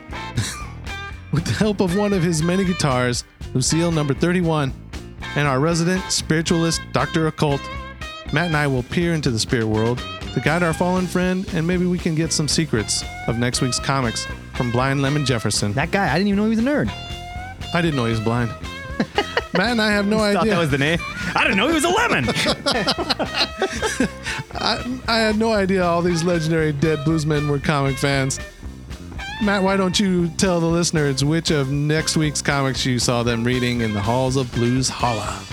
<laughs> With the help of one of his many guitars, Lucille number 31, and our resident spiritualist, Dr. Occult, Matt and I will peer into the spirit world to guide our fallen friend, and maybe we can get some secrets of next week's comics from Blind Lemon Jefferson. That guy, I didn't even know he was a nerd. I didn't know he was blind. <laughs> Matt and I have no <laughs> Thought idea. that was the name. I didn't know he was a lemon. <laughs> I had no idea all these legendary dead bluesmen were comic fans. Matt, why don't you tell the listeners which of next week's comics you saw them reading in the halls of Blues Holla?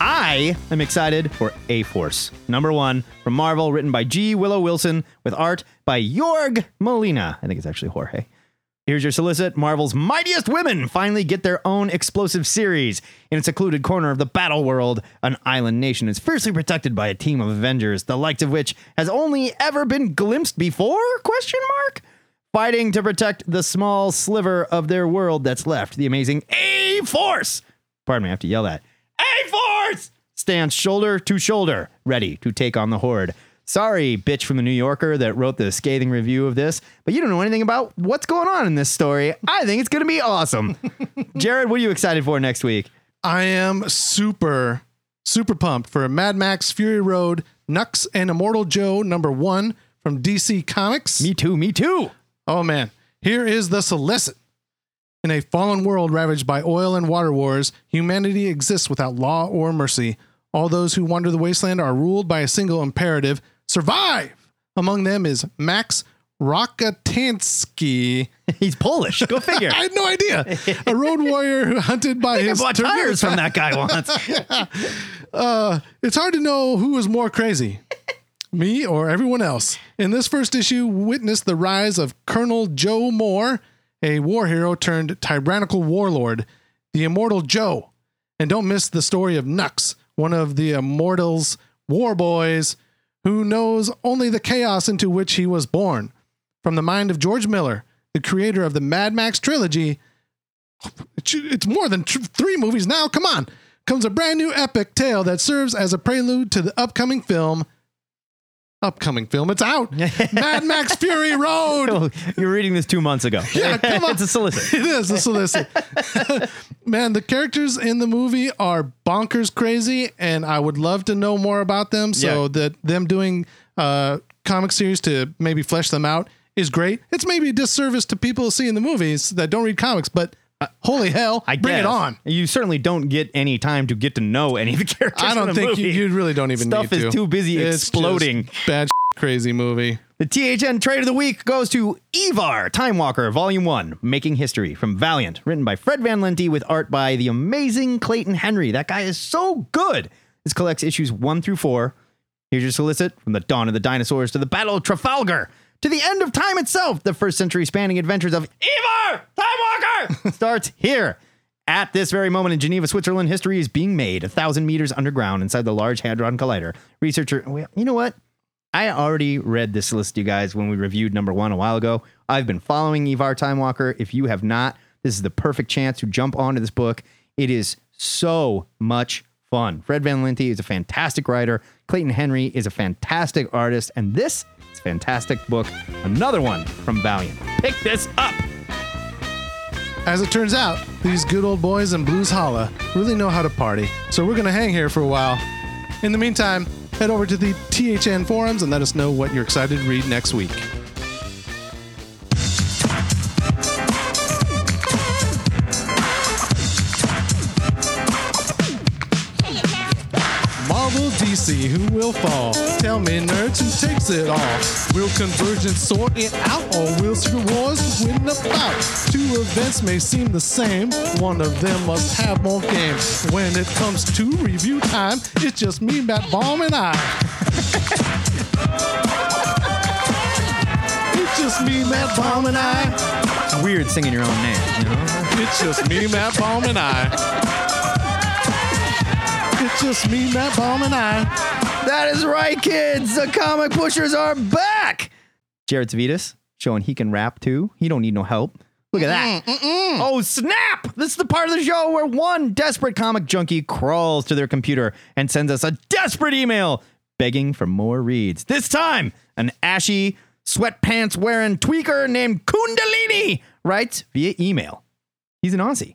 I am excited for A Force, number one from Marvel, written by G. Willow Wilson, with art by Jorg Molina. I think it's actually Jorge. Here's your solicit. Marvel's mightiest women finally get their own explosive series. In a secluded corner of the battle world, an island nation is fiercely protected by a team of Avengers, the likes of which has only ever been glimpsed before? Question mark? Fighting to protect the small sliver of their world that's left. The amazing A Force. Pardon me, I have to yell that. A Force stands shoulder to shoulder, ready to take on the Horde. Sorry, bitch from the New Yorker that wrote the scathing review of this, but you don't know anything about what's going on in this story. I think it's going to be awesome. <laughs> Jared, what are you excited for next week? I am super, super pumped for Mad Max Fury Road, Nux and Immortan Joe number one from DC Comics. Me too, me too. Oh man, here is the solicit. In a fallen world ravaged by oil and water wars, humanity exists without law or mercy. All those who wander the wasteland are ruled by a single imperative survive. Among them is Max Rockatansky. <laughs> He's Polish. Go figure. <laughs> I had no idea. A road warrior who hunted by <laughs> I his bought terrific- tires from that guy once. Uh, it's hard to know who is more crazy, me or everyone else. In this first issue, witness the rise of Colonel Joe Moore, a war hero turned tyrannical warlord, the Immortan Joe. And don't miss the story of Nux, one of the immortals' war boys, who knows only the chaos into which he was born. From the mind of George Miller, the creator of the Mad Max trilogy, it's more than tr- three movies now. Come on. Comes a brand new epic tale that serves as a prelude to the upcoming film. Upcoming film. It's out. <laughs> Mad Max Fury Road. Oh, you were reading this two months ago. Yeah, come <laughs> on. it's a solicit. It is a solicit. <laughs> Man, the characters in the movie are bonkers crazy, and I would love to know more about them. So Yeah. that them doing uh, comic series to maybe flesh them out is great. It's maybe a disservice to people seeing the movies that don't read comics, but Uh, holy hell, I bring it on. You certainly don't get any time to get to know any of the <laughs> characters. I don't think you, you really don't even Stuff is to. too busy It's exploding. bad <laughs> crazy movie. The THN Trade of the Week goes to Ivar, Time Walker, Volume 1, Making History from Valiant, written by Fred Van Lente with art by the amazing Clayton Henry. That guy is so good. This collects issues 1 through 4. Here's your solicit from the dawn of the dinosaurs to the Battle of Trafalgar to the end of time itself. The first century spanning adventures of Ivar, Time Walker, <laughs> starts here. At this very moment in Geneva, Switzerland, history is being made a thousand meters underground inside the Large Hadron Collider. Researcher, well, you know what? I already read this list, you guys, when we reviewed number one a while ago. I've been following Ivar Time Walker. If you have not, this is the perfect chance to jump onto this book. It is so much fun. Fred Van Lente is a fantastic writer. Clayton Henry is a fantastic artist. And this is a fantastic book. Another one from Valiant. Pick this up. As it turns out, these good old boys in Blues Holla really know how to party, so we're going to hang here for a while. In the meantime, head over to the THN forums and let us know what you're excited to read next week. DC, who will fall? Tell me, nerds, who takes it all? Will Convergence sort it out, or will Secret Wars win the bout? Two events may seem the same, one of them must have more game. When it comes to review time, it's just me, Matt Baum, and I. <laughs> it's just me, Matt Baum, and I. It's weird singing your own name, you know? It's just me, Matt Baum, and I. It's just me, Matt Baum, and I. That is right, kids. The comic pushers are back. Jared Savitas showing he can rap too. He don't need no help. Look at that. Oh, snap! This is the part of the show where one desperate comic junkie crawls to their computer and sends us a desperate email begging for more reads. This time, an ashy, sweatpants wearing tweaker named Kundalini writes via email. He's an Aussie.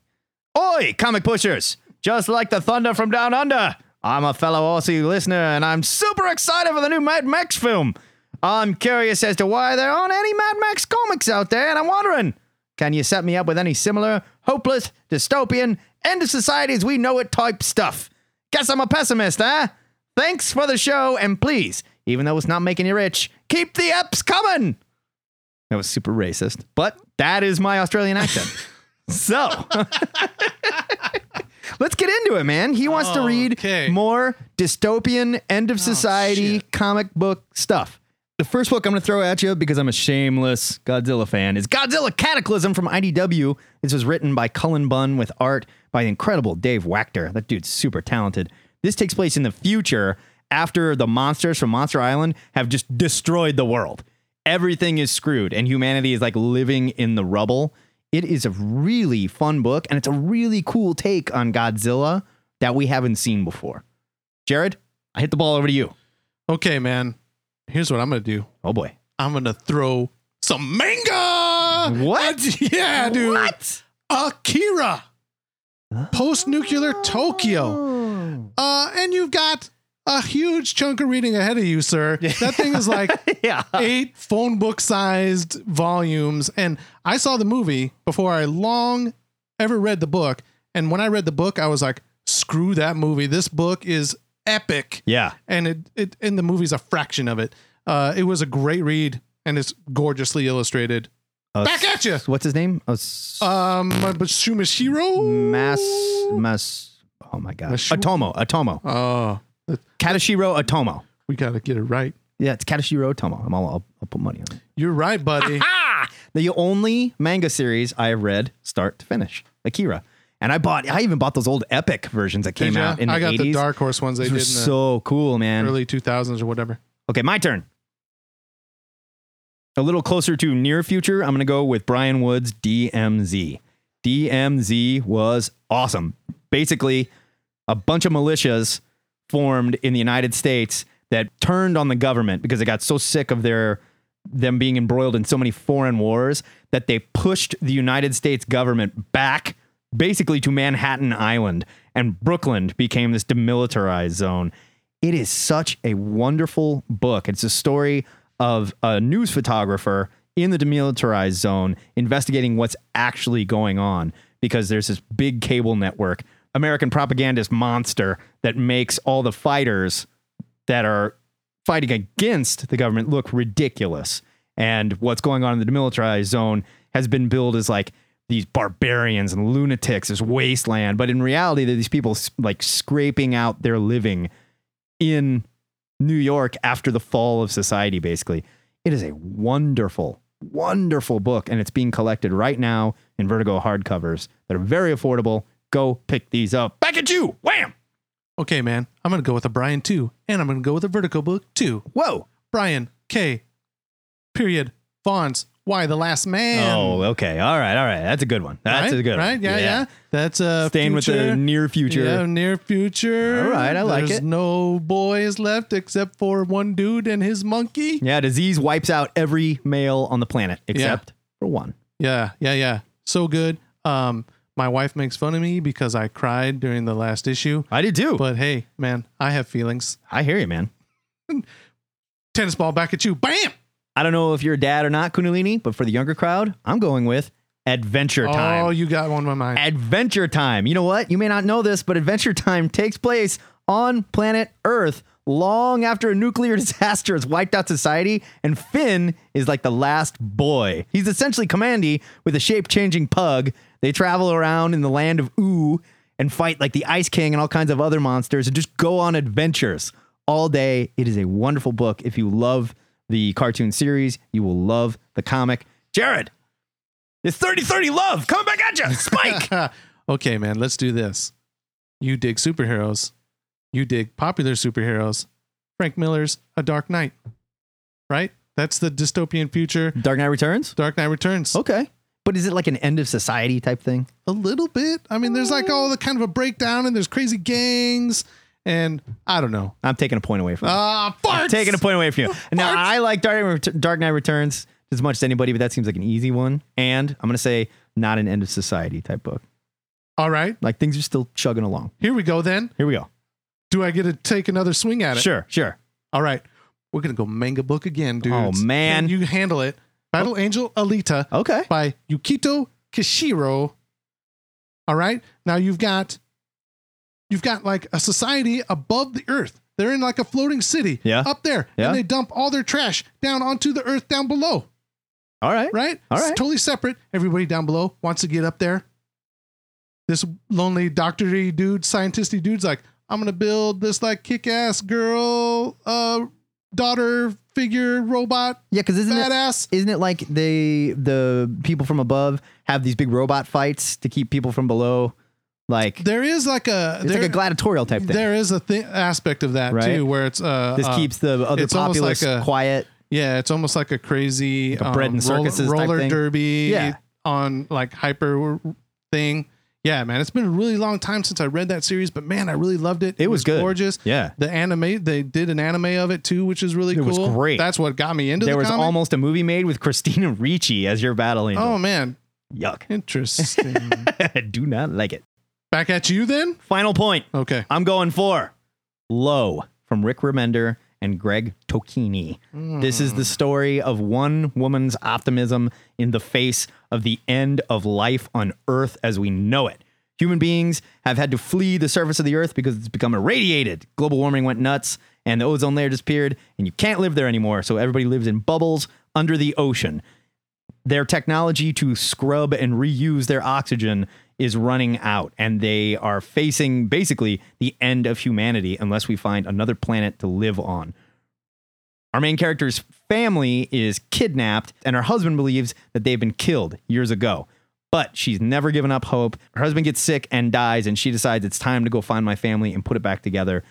Oi, comic pushers! Just like the thunder from down under, I'm a fellow Aussie listener and I'm super excited for the new Mad Max film. I'm curious as to why there aren't any Mad Max comics out there, and I'm wondering can you set me up with any similar hopeless, dystopian, end of society as we know it type stuff? Guess I'm a pessimist, eh? Thanks for the show, and please, even though it's not making you rich, keep the eps coming! That was super racist, but that is my Australian accent. <laughs> so <laughs> let's get into it, man. He wants to read Okay. more dystopian, end of oh, society shit. comic book stuff. The first book I'm going to throw at you because I'm a shameless Godzilla fan is Godzilla Cataclysm from IDW. This was written by Cullen Bunn with art by the incredible Dave Wachter. That dude's super talented. This takes place in the future after the monsters from Monster Island have just destroyed the world. Everything is screwed and humanity is like living in the rubble. It is a really fun book and it's a really cool take on Godzilla that we haven't seen before. Jared, I hit the ball over to you. Okay, man. Here's what I'm gonna do. Oh boy. I'm gonna throw some manga. What? <laughs> Yeah, dude. What? Akira. Post nuclear Tokyo. Uh, and you've got a huge chunk of reading ahead of you, sir. That thing is like <laughs> Yeah. eight phone book sized volumes. And I saw the movie before I long ever read the book. And when I read the book, I was like, screw that movie. This book is epic. Yeah. And it, it and the movie's a fraction of it. Uh, it was a great read and it's gorgeously illustrated. Uh, Back at you. What's his name? Uh, Um, but Shumashiro? Mas Mas. Oh my god. Mashu- Atomo. Atomo. Oh, Katashiro Atomo. we got to get it right. Yeah, it's Katashiro Atomo. I'm all, I'll, I'll put money on it. You're right, buddy. <laughs> Ah, the only manga series I have read start to finish, Akira. And I bought. I even bought those old epic versions that came out in I the got 80s. the Dark Horse ones they Those did were in so cool, man. early 2000s or whatever. Okay, my turn. A little closer to near future, I'm going to go with Brian Wood's DMZ. DMZ was awesome. Basically, a bunch of militias formed in the United States that turned on the government because they got so sick of their them being embroiled in so many foreign wars that they pushed the United States government back basically to Manhattan Island and Brooklyn became this demilitarized zone. It is such a wonderful book. It's a story of a news photographer in the demilitarized zone investigating what's actually going on because there's this big cable network, American propagandist monster that makes all the fighters that are fighting against the government look ridiculous. And what's going on in the demilitarized zone has been billed as like these barbarians and lunatics, this wasteland. But in reality, they're these people like scraping out their living in New York after the fall of society, basically. It is a wonderful, wonderful book, and it's being collected right now in Vertigo hardcovers that are very affordable. Go pick these up. Back at you. Wham! Okay, man. I'm going to go with a Brian too. And I'm going to go with a Vertigo book too. Whoa. Brian K. Period. Vaughan. Why the last man? Oh, okay. All right. All right. That's a good one. That's right? a good Right? one. Yeah, yeah. yeah. That's uh Staying with the near future. Yeah, near future. All right, I like There's it. no boys left except for one dude and his monkey. Yeah, disease wipes out every male on the planet except for one. Yeah, yeah, yeah. So good. Um, my wife makes fun of me because I cried during the last issue. I did too. But hey, man, I have feelings. I hear you, man. <laughs> Tennis ball back at you. Bam! I don't know if you're a dad or not, Kundalini, but for the younger crowd, I'm going with Adventure oh, Time. Oh, you got one in my mind. Adventure Time. You know what? You may not know this, but Adventure Time takes place on planet Earth long after a nuclear <laughs> disaster has wiped out society, and Finn is like the last boy. He's essentially Kamandi with a shape changing pug. They travel around in the land of Ooo and fight like the Ice King and all kinds of other monsters and just go on adventures all day. It is a wonderful book. If you love the cartoon series, you will love the comic. Jared, it's 30 30 love coming back at you. Spike. <laughs> okay, man, let's do this. You dig superheroes. You dig popular superheroes. Frank Miller's A Dark Knight. Right? That's the dystopian future. Dark Knight Returns? Dark Knight Returns. Okay. But is it like an end of society type thing? A little bit. I mean, there's like all the kind of a breakdown and there's crazy gangs and I don't know. I'm taking a point away from you. Ah, farts! taking a point away from you. Now, Farts! I like Dark, Dark Knight Returns as much as anybody, but that seems like an easy one. And I'm going to say not an end of society type book. All right. Like things are still chugging along. Here we go then. Here we go. Do I get to take another swing at it? Sure, sure. All right. We're going to go manga book again, dude. Oh, man. You handle it. Battle Angel Alita Okay. by Yukito Kishiro. All right. Now you've got you've got like a society above the earth. They're in like a floating city Yeah. up there. Yeah. And they dump all their trash down onto the earth down below. All right. right? All It's totally separate. Everybody down below wants to get up there. This lonely doctory dude, scientisty dude's like, I'm gonna build this like kick-ass girl, uh, daughter figure robot, Yeah, because isn't it badass. isn't it like they the people from above have these big robot fights to keep people from below? Like There is like a it's there, like a gladiatorial type thing. there is a thing aspect of that Right. too, where it's uh, this uh, keeps the other populace like a- quiet. Yeah, it's almost like a crazy Like a bread and roller- circuses roller thing? derby Yeah. on like hyper thing. Yeah, man, it's been a really long time since I read that series, but man, I really loved it. It was good. gorgeous. Yeah. the anime they did an anime of it too, which is really It cool. was great. That's what got me into There the was comic. almost a movie made with Christina Ricci as your battle angel. Oh man, Yuck. interesting. I <laughs> do not like it. Back at you then. Final point. Okay. I'm going for Low from Rick Remender and Greg Tocchini. This is the story of one woman's optimism in the face of the end of life on Earth as we know it. Human beings have had to flee the surface of the Earth because it's become irradiated. Global warming went nuts and the ozone layer disappeared, and you can't live there anymore. So everybody lives in bubbles under the ocean their technology to scrub and reuse their oxygen is running out and they are facing basically the end of humanity unless we find another planet to live on. Our main character's family is kidnapped and her husband believes that they've been killed years ago. But she's never given up hope. Her husband gets sick and dies and she decides it's time to go find my family and put it back together.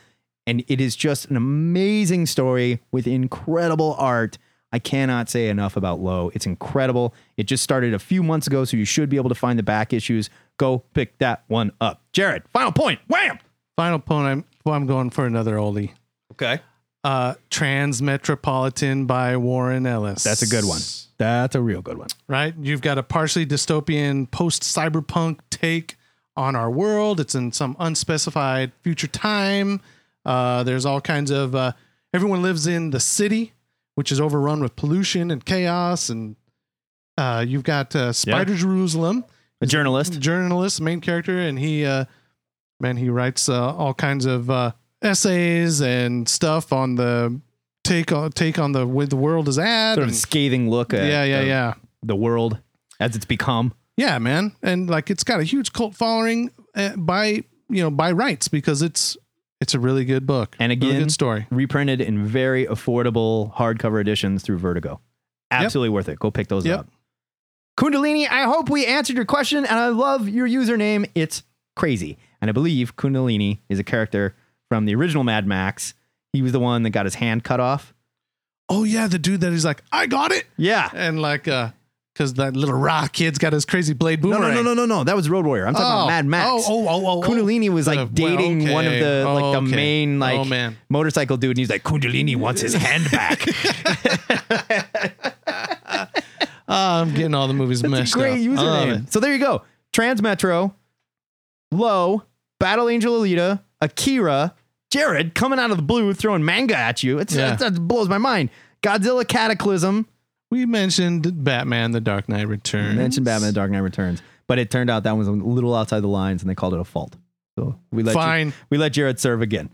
And it is just an amazing story with incredible art. I cannot say enough about Low. It's incredible. It just started a few months ago, so you should be able to find the back issues. Go pick that one up. Jared, final point. Wham! Final point. I'm well, I'm going for another oldie. Okay. Uh, Transmetropolitan by Warren Ellis. That's a good one. That's a real good one. right? You've got a partially dystopian post cyberpunk take on our world. It's in some unspecified future time. Uh, there's all kinds of uh, everyone lives in the city, which is overrun with pollution and chaos. And uh, you've got uh, Spider Jerusalem, A journalist. journalist, main character, and he, uh, man, he writes uh, all kinds of uh, essays and stuff on the take on take on the way the world is at. Sort of scathing look at yeah, yeah, the, yeah. the world as it's become. Yeah, man, and like it's got a huge cult following uh, by you know by rights because it's it's a really good book And Really again, good story. reprinted in very affordable hardcover editions through Vertigo. Absolutely worth it. Go pick those Yep. up. Kundalini, I hope we answered your question and I love your username. It's crazy. And I believe Kundalini is a character from the original Mad Max. He was the one that got his hand cut off. Oh yeah, the dude that he's like, I got it, Yeah. and like uh, because that little rock kid's got his crazy blade No, boomerang. no, no, no, no, no. That was Road Warrior. I'm talking Oh. about Mad Max. Oh, oh, oh, oh, oh. Kundalini was like Uh, well, dating one of okay. the like the Okay. main like Oh, man. motorcycle dude, and he's like Kundalini wants his hand back. <laughs> <laughs> Ah, I'm getting all the movies messed Great up. Username. So there you go. Transmetro, Low, Battle Angel Alita, Akira, Jared coming out of the blue throwing manga at you. It's, Yeah. it's- that blows my mind. Godzilla Cataclysm. We mentioned Batman: The Dark Knight Returns. mentioned Batman: The Dark Knight Returns, but it turned out that was a little outside the lines, and they called it a fault. So we let Fine. we let Jared serve again.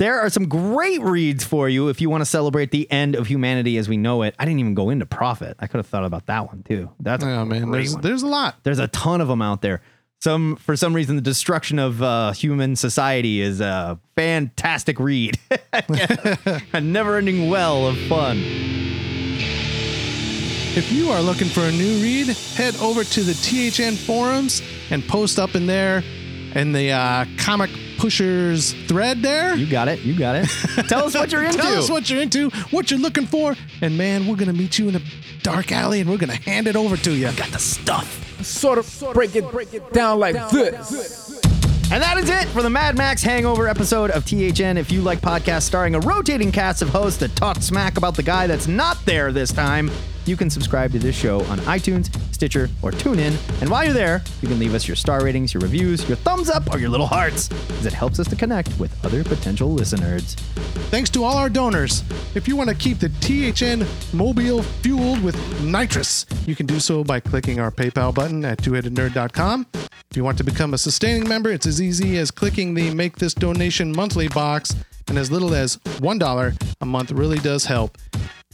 There are some great reads for you if you want to celebrate the end of humanity as we know it. I didn't even go into Prophet. I could have thought about that one too. That's Oh man, there's there's a lot. There's a ton of them out there. Some for some reason the destruction of uh, human society is a fantastic read. <laughs> a never-ending well of fun. If you are looking for a new read, head over to the THN forums and post up in there in the uh, comic pushers thread there. You got it. You got it. <laughs> Tell us what you're into. Tell us what you're into, what you're looking for, and man, we're gonna meet you in a dark alley and we're gonna hand it over to you. I got the stuff. sort of break it, break it down like this. And that is it for the Mad Max Hangover episode of THN. If you like podcasts starring a rotating cast of hosts that talk smack about the guy that's not there this time, you can subscribe to this show on iTunes, Stitcher, or TuneIn. And while you're there, you can leave us your star ratings, your reviews, your thumbs up, or your little hearts, as it helps us to connect with other potential listeners. Thanks to all our donors. If you want to keep the THN mobile fueled with nitrous, you can do so by clicking our PayPal button at twoheadednerd.com. If you want to become a sustaining member, it's as easy as clicking the Make This Donation Monthly box, and as little as $1 a month really does help.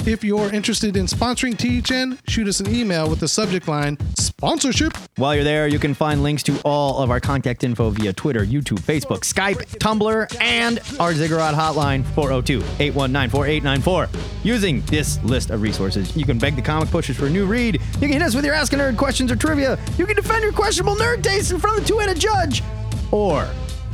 If you're interested in sponsoring THN, shoot us an email with the subject line sponsorship. While you're there, you can find links to all of our contact info via Twitter, YouTube, Facebook, Skype, Tumblr, and our Ziggurat hotline 402 819 4894. Using this list of resources, you can beg the comic pushers for a new read. You can hit us with your Ask a Nerd questions or trivia. You can defend your questionable nerd taste in front of the two headed judge. Or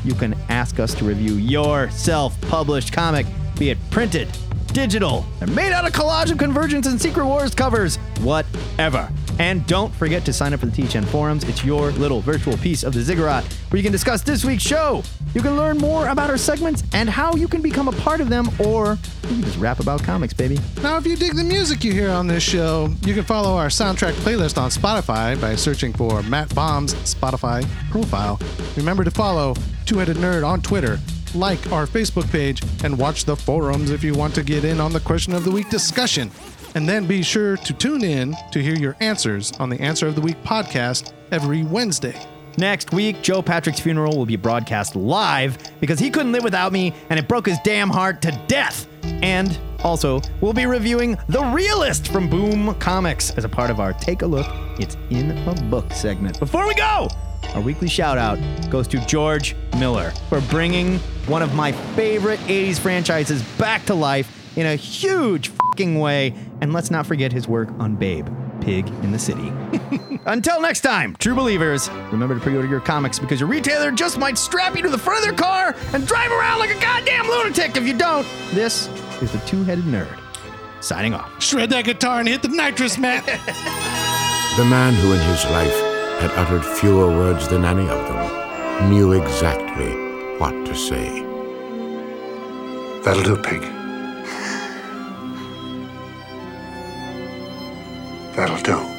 you can ask us to review your self published comic, be it printed, digital, and made out of collage of Convergence and Secret Wars covers, whatever. And don't forget to sign up for the THN forums. It's your little virtual piece of the ziggurat where you can discuss this week's show. You can learn more about our segments and how you can become a part of them, or you can just rap about comics, baby. Now, if you dig the music you hear on this show, you can follow our soundtrack playlist on Spotify by searching for Matt Baum's Spotify profile. Remember to follow Two Headed Nerd on Twitter, like our Facebook page, and watch the forums if you want to get in on the question of the week discussion. And then be sure to tune in to hear your answers on the Answer of the Week podcast every Wednesday. Next week, Joe Patrick's funeral will be broadcast live because he couldn't live without me and it broke his damn heart to death. And also, we'll be reviewing The Realist from Boom Comics as a part of our Take a Look, It's in a Book segment. Before we go, our weekly shout out goes to George Miller for bringing one of my favorite 80s franchises back to life in a huge fucking way. And let's not forget his work on Babe, Pig in the City. <laughs> Until next time, true believers, remember to pre order your comics because your retailer just might strap you to the front of their car and drive around like a goddamn lunatic if you don't. This is the Two Headed Nerd. Signing off. Shred that guitar and hit the nitrous, Matt. <laughs> The man who in his life had uttered fewer words than any of them knew exactly what to say. That'll do, pig. <sighs> That'll do.